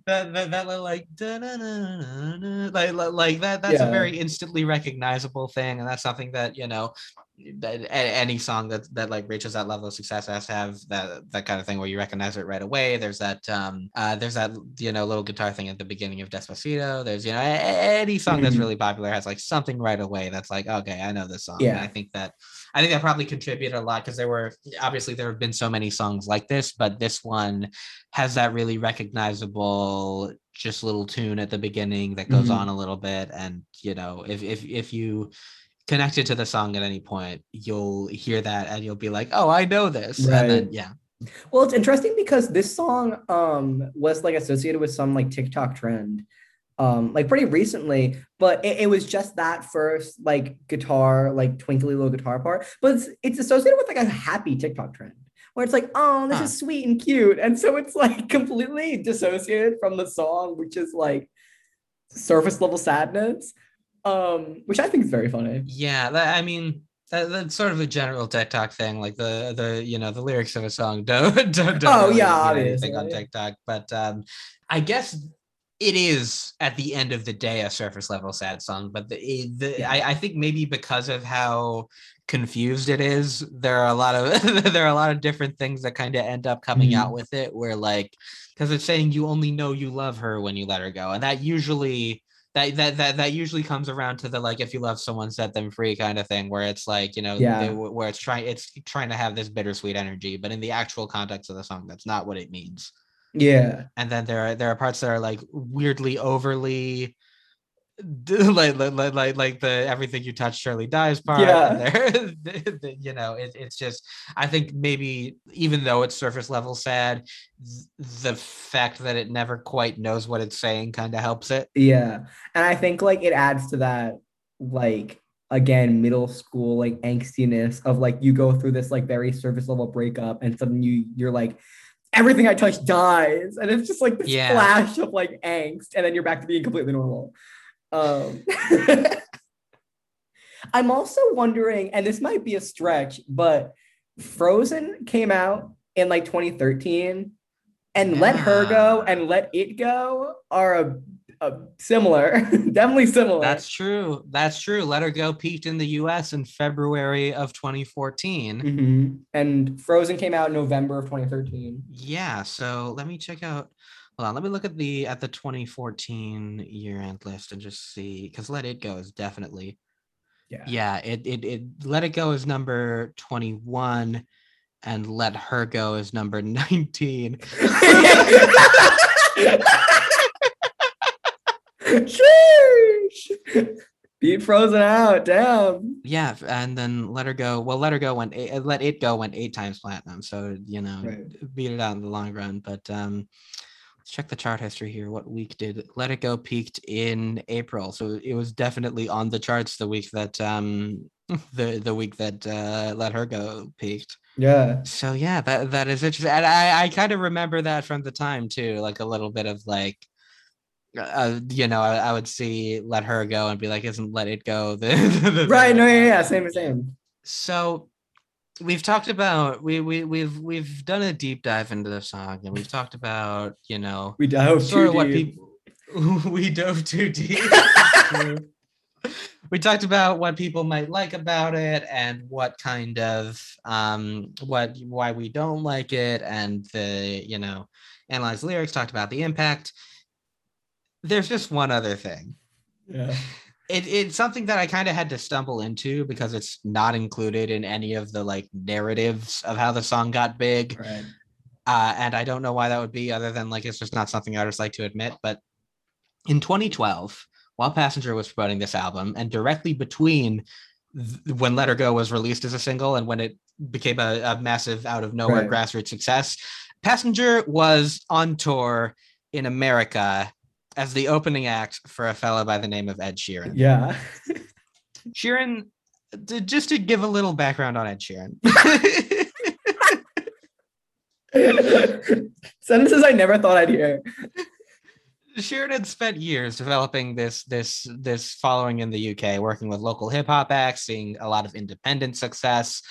that that, that like like like- that. That's a very instantly recognizable thing, and that's something that you know. That any song that that like reaches that level of success has to have that that kind of thing where you recognize it right away. There's that um uh there's that you know little guitar thing at the beginning of Despacito. There's you know any song that's Mhm. really popular has like something right away that's like okay I know this song. And Yeah. I think that I think that probably contributed a lot because there were obviously there have been so many songs like this, but this one has that really recognizable just little tune at the beginning that goes Mhm. on a little bit and you know if if if you connected to the song at any point you'll hear that and you'll be like oh i know this and then yeah well, it's interesting because this song um was like associated with some like TikTok trend um like pretty recently but it, it was just that first like guitar like twinkly little guitar part but it's, it's associated with like a happy tiktok trend where it's like oh this Huh. is sweet and cute and so it's like completely dissociated from the song which is like surface level sadness um which i think is very funny Yeah, that, I mean that, that's sort of a general TikTok thing. Like the the you know the lyrics of a song don't (laughs) don't, don't Oh, really yeah, anything on. TikTok. But um, I guess it is at the end of the day a surface level sad song. But the, eh, the Yeah. I, I think maybe because of how confused it is, there are a lot of (laughs) there are a lot of different things that kind of end up coming out mm-hmm. with it. Where like because it's saying you only know you love her when you let her go, and that usually that that that that usually comes around to the like if you love someone set them free kind of thing where it's like you know Yeah. they- where it's trying it's trying to have this bittersweet energy but in the actual context of the song that's not what it means yeah and then there are there are parts that are like weirdly overly (laughs) like like like like, the everything you touch surely dies part Yeah. there (laughs) the- the- you know it, it's just i think maybe even though it's surface level sad th- the fact that it never quite knows what it's saying kind of helps it Yeah. And I think like it adds to that, like, again, middle school, like angstiness of like you go through this like very surface level breakup and suddenly you you're like, everything I touch dies. And it's just like this Yeah. flash of like angst, and then you're back to being completely normal. Um (laughs) I'm also wondering, and this might be a stretch, but Frozen came out in like 2013 and let her go and let it go are a, a similar (laughs) definitely similar That's true. That's true. Let Her Go peaked in the US in February of 2014. Mhm. and frozen came out in november of 2013 Yeah, so let me check out hold on, let me look at the at the 2014 year end list and just see because Let It Go is definitely yeah yeah, it it, it Let It Go is number 21 and Let Her Go is number (laughs) 19. (laughs) Sheesh. beat frozen out damn Yeah, and then Let Her Go. Well, Let Her Go went eight, Let It Go went eight times platinum, so you know Right. beat it out in the long run. But um, let's check the chart history here. What week did Let It Go peaked in April? So it was definitely on the charts the week that um (laughs) the the week that uh, Let Her Go peaked. yeah So yeah, that that is interesting, and I I kind of remember that from the time too, like a little bit of like. Uh, you know, I, I would see let her go and be like, "Isn't let it go?" The, (laughs) the- the right no yeah yeah same same so we've talked about we we we've we've done a deep dive into the song and we've talked about you know we dove sort of what deep. people (laughs) we dove too deep (laughs) we talked about what people might like about it and what kind of um what why we don't like it and the you know analyzed lyrics talked about the impact there's just one other thing yeah it, it's something that I kind of had to stumble into because it's not included in any of the like narratives of how the song got big. right Uh, and I don't know why that would be other than like it's just not something I artists like to admit. But in 2012, while Passenger was promoting this album, and directly between th- when Let Her Go was released as a single and when it became a, a massive out of nowhere Right. grassroots success, Passenger was on tour in America as the opening act for a fellow by the name of Ed Sheeran. yeah Sheeran, d- just to give a little background on Ed Sheeran. (laughs) sentences i never thought i'd hear Sheeran had spent years developing this this this following in the UK, working with local hip hop acts, seeing a lot of independent success,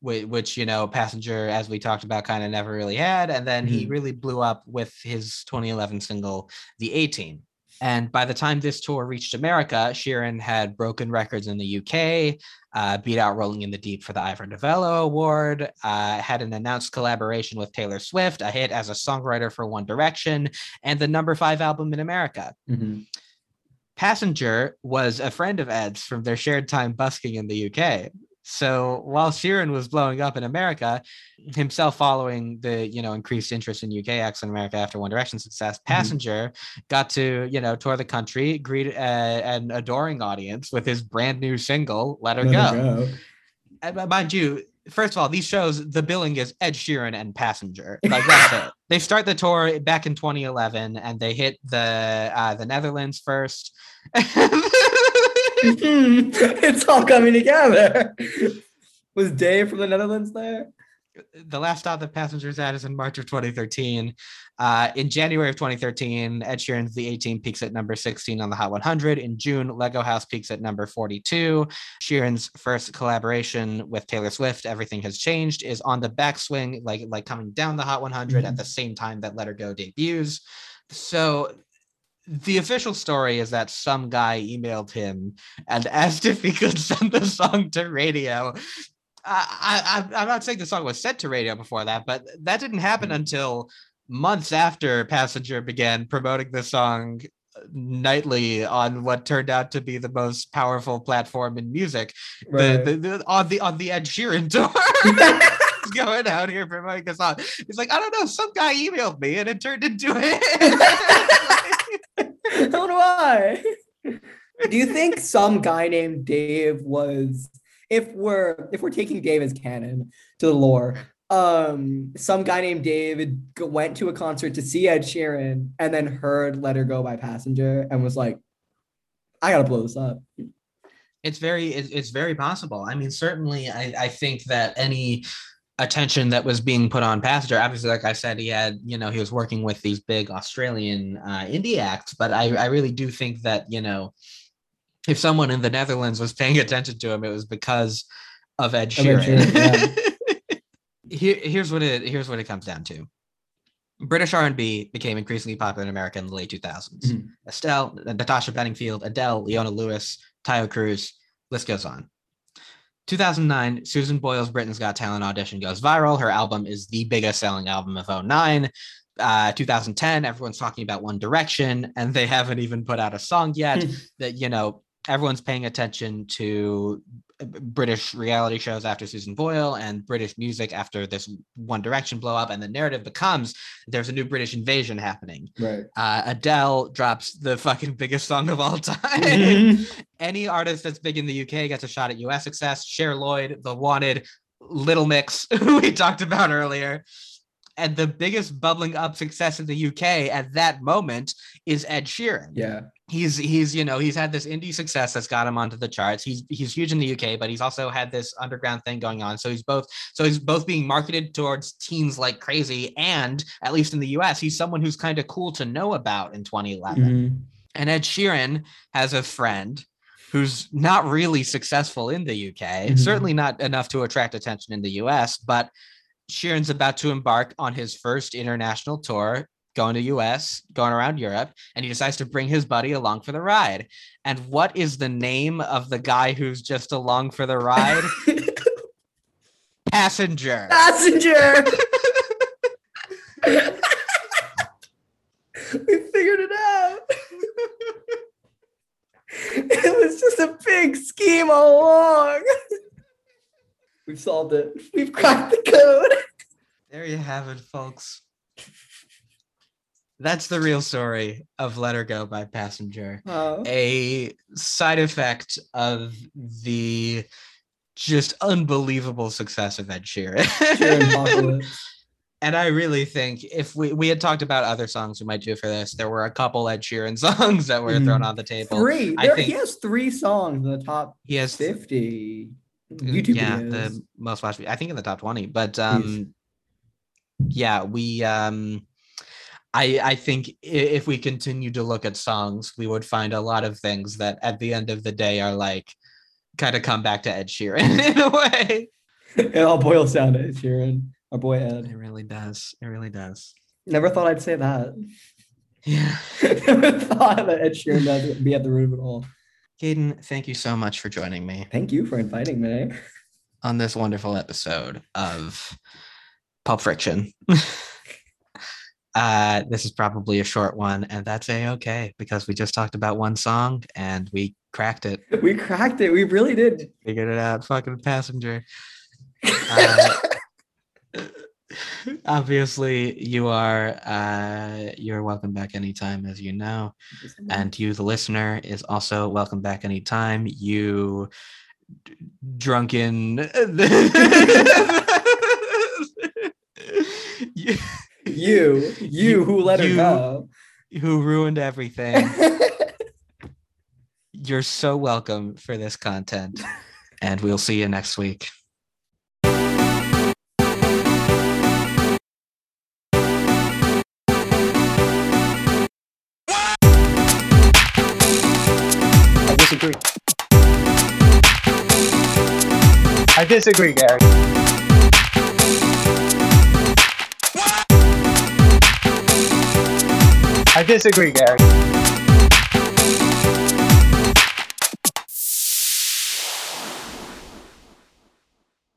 which, you know, Passenger, as we talked about, kind of never really had, and then he Mhm. really blew up with his 2011 single, "The A Team." And by the time this tour reached America, Sheeran had broken records in the UK, uh, beat out Rolling in the Deep for the Ivor Novello Award, uh, had an announced collaboration with Taylor Swift, a hit as a songwriter for One Direction, and the number five album in America. Mhm. Passenger was a friend of Ed's from their shared time busking in the UK. So while Sheeran was blowing up in America, himself following the you know increased interest in UK acts in America after One Direction success, Passenger got to you know tour the country, greet uh, an adoring audience with his brand new single "Let Her Let Go." her go. And uh, mind you, first of all, these shows, the billing is Ed Sheeran and Passenger. (laughs) Like that's it. They start the tour back in 2011, and they hit the uh, the Netherlands first. (laughs) (laughs) it's all coming together. Was Dave from the Netherlands there? the last stop that passengers at is in March of 2013. Uh, in January of 2013, Ed Sheeran's The A Team peaks at number 16 on the Hot 100. In June, Lego House peaks at number 42. Sheeran's first collaboration with Taylor Swift, Everything Has Changed, is on the backswing, like like coming down the Hot 100 at the same time that Let Her Go debuts. So the official story is that some guy emailed him and (laughs) asked if he could send the song to radio. I, I, I'm not saying the song was sent to radio before that, but that didn't happen mm-hmm. until months after Passenger began promoting the song uh, nightly on what turned out to be the most powerful platform in music, Right. the, the, the on the on the Ed Sheeran (laughs) tour. (laughs) Going out here promoting the song. He's like, I don't know, some guy emailed me and it turned into it. (laughs) How do I? Do you think some guy named Dave was if we're if we're taking Dave as canon to the lore, um some guy named David went to a concert to see Ed Sheeran and then heard Let Her Go by Passenger and was like, I gotta blow this up. it's very it, it's very possible i mean certainly I, I think that any attention that was being put on passenger. Obviously like i said he had you know he was working with these big australian uh, indie acts but I, I really do think that you know if someone in the netherlands was paying attention to him it was because of ed sheeran, Sheeran, (laughs) Here, here's what it here's what it comes down to. British r&b became increasingly popular in america in the late 2000s Mhm. estelle natasha bedingfield adele leona lewis Taio Cruz, list goes on. 2009, Susan Boyle's Britain's Got Talent audition goes viral. Her album is the biggest selling album of 09. Uh, 2010, everyone's talking about One Direction, and they haven't even put out a song yet. (laughs) That you know, everyone's paying attention to British reality shows after Susan Boyle and British music after this One Direction blow up, and the narrative becomes there's a new British invasion happening. Right. Uh, Adele drops the fucking biggest song of all (laughs) time Mhm. any artist that's big in the UK gets a shot at US success. Cher Lloyd, The Wanted, Little Mix, (laughs) who we talked about earlier. And the biggest bubbling up success in the UK at that moment is Ed Sheeran. Yeah. He's he's you know he's had this indie success that's got him onto the charts. He's he's huge in the UK, but he's also had this underground thing going on. So he's both so he's both being marketed towards teens like crazy, and at least in the US, he's someone who's kind of cool to know about in 2011. Mhm. And Ed Sheeran has a friend who's not really successful in the UK, Mhm. certainly not enough to attract attention in the US, but Sheeran's about to embark on his first international tour, going to US, going around Europe, and he decides to bring his buddy along for the ride. And what is the name of the guy who's just along for the ride? (laughs) Passenger. Passenger. (laughs) we figured it out. it was just a big scheme all along. We've solved it. We've cracked the code. There you have it, folks. That's the real story of Let Her Go by Passenger. Wow. a side effect of the just unbelievable success of Ed Sheeran. (laughs) and I really think if we we had talked about other songs we might do for this, there were a couple Ed Sheeran (laughs) songs that were thrown Mhm. on the table. Three. I There, think- he has three songs in the top He has th- 50 YouTube yeah, videos. the most watched. I think in the top twenty, but um, yeah, we um. I, I think if we continue to look at songs, we would find a lot of things that at the end of the day are like kind of come back to Ed Sheeran (laughs) in a way. it all boils down to Ed Sheeran, our boy Ed. It really does. It really does. Never thought I'd say that. Yeah. (laughs) Never thought that Ed Sheeran does be at the root of it all. Caden, thank you so much for joining me Thank you for inviting me. on this wonderful episode of Pulp Friction. (laughs) uh, this is probably a short one, and that's a okay because we just talked about one song and we cracked it, (laughs) We cracked it. We really did. figured it out. Fucking passenger. (laughs) Uh, obviously, you are uh, you're welcome back anytime, as you know. and you the listener is also welcome back anytime you drunken. (laughs) you, You, you who let You- her go. who ruined everything. (laughs) You're so welcome for this content, and we'll see you next week. I disagree. I disagree, Gary. I disagree, Gary.